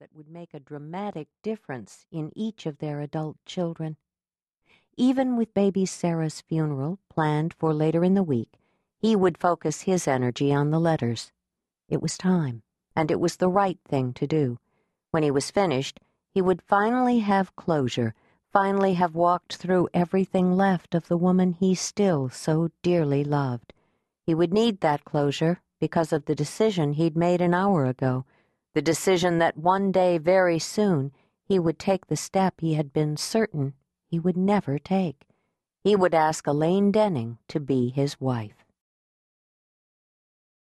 that would make a dramatic difference in each of their adult children. Even with baby Sarah's funeral planned for later in the week, he would focus his energy on the letters. It was time, and it was the right thing to do. When he was finished, he would finally have closure, finally have walked through everything left of the woman he still so dearly loved. He would need that closure because of the decision he'd made an hour ago, the decision that one day very soon he would take the step he had been certain he would never take. He would ask Elaine Denning to be his wife.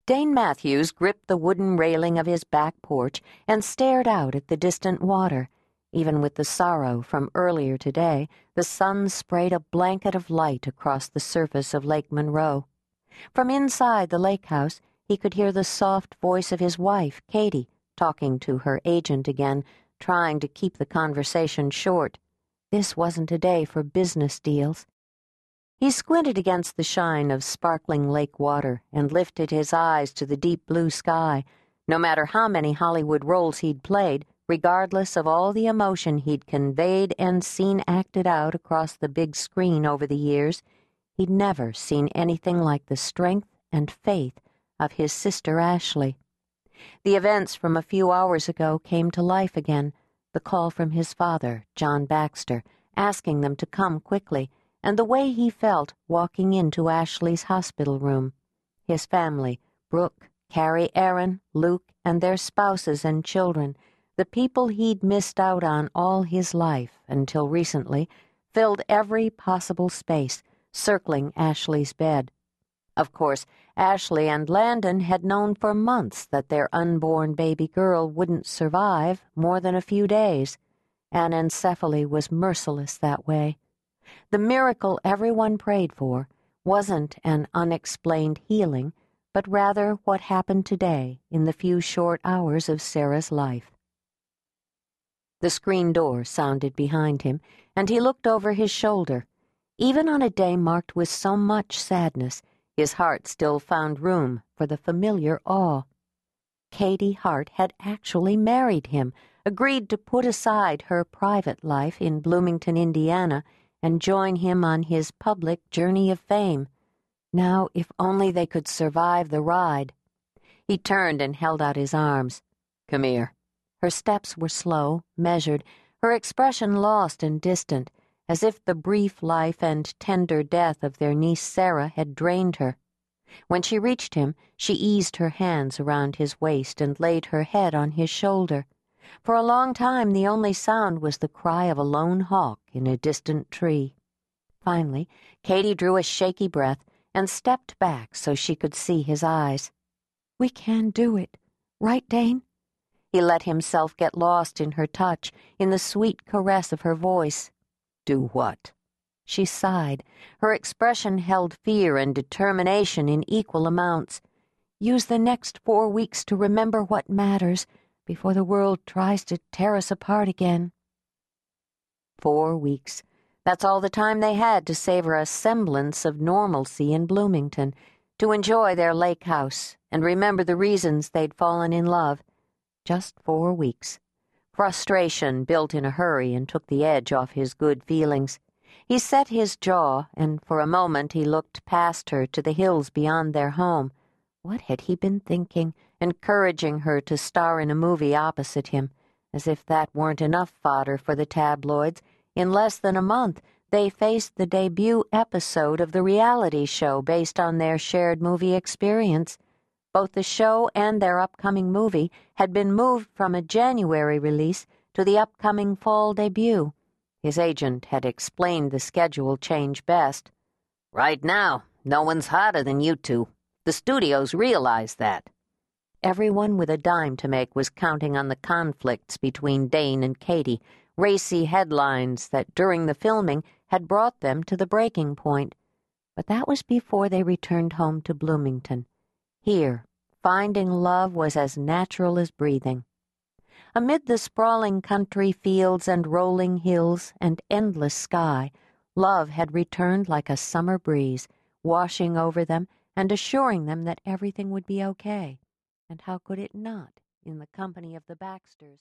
Dayne Matthews gripped the wooden railing of his back porch and stared out at the distant water. Even with the sorrow from earlier today, the sun sprayed a blanket of light across the surface of Lake Monroe. From inside the lake house, he could hear the soft voice of his wife, Katie, talking to her agent again, trying to keep the conversation short. This wasn't a day for business deals. He squinted against the shine of sparkling lake water and lifted his eyes to the deep blue sky. No matter how many Hollywood roles he'd played, regardless of all the emotion he'd conveyed and seen acted out across the big screen over the years, he'd never seen anything like the strength and faith of his sister Ashley. The events from a few hours ago came to life again the call from his father, John Baxter, asking them to come quickly, and the way he felt walking into Ashley's hospital room. His family, Brooke, Kari Erin, Luke, and their spouses and children, the people he'd missed out on all his life until recently, filled every possible space, circling Ashley's bed. Of course, Ashley and Landon had known for months that their unborn baby girl wouldn't survive more than a few days. Anencephaly was merciless that way. The miracle everyone prayed for wasn't an unexplained healing, but rather what happened today in the few short hours of Sarah's life. The screen door sounded behind him, and he looked over his shoulder. Even on a day marked with so much sadness, his heart still found room for the familiar awe. Katie Hart had actually married him, agreed to put aside her private life in Bloomington, Indiana, and join him on his public journey of fame. Now, if only they could survive the ride. He turned and held out his arms. Come here. Her steps were slow, measured, her expression lost and distant as if the brief life and tender death of their niece Sarah had drained her. When she reached him, she eased her hands around his waist and laid her head on his shoulder. For a long time, the only sound was the cry of a lone hawk in a distant tree. Finally, Katie drew a shaky breath and stepped back so she could see his eyes. We can do it, right, Dayne? He let himself get lost in her touch, in the sweet caress of her voice. Do what? She sighed. Her expression held fear and determination in equal amounts. Use the next four weeks to remember what matters before the world tries to tear us apart again. Four weeks. That's all the time they had to savor a semblance of normalcy in Bloomington, to enjoy their lake house and remember the reasons they'd fallen in love. Just four weeks. Frustration built in a hurry and took the edge off his good feelings. He set his jaw, and for a moment he looked past her to the hills beyond their home. What had he been thinking, encouraging her to star in a movie opposite him? As if that weren't enough fodder for the tabloids, in less than a month they faced the debut episode of the reality show based on their shared movie experience. Both the show and their upcoming movie had been moved from a January release to the upcoming fall debut. His agent had explained the schedule change best. Right now, no one's hotter than you two. The studios realize that. Everyone with a dime to make was counting on the conflicts between Dayne and Katie, racy headlines that during the filming had brought them to the breaking point. But that was before they returned home to Bloomington. Here, finding love was as natural as breathing. Amid the sprawling country fields and rolling hills and endless sky, love had returned like a summer breeze, washing over them and assuring them that everything would be okay. And how could it not, in the company of the Baxters?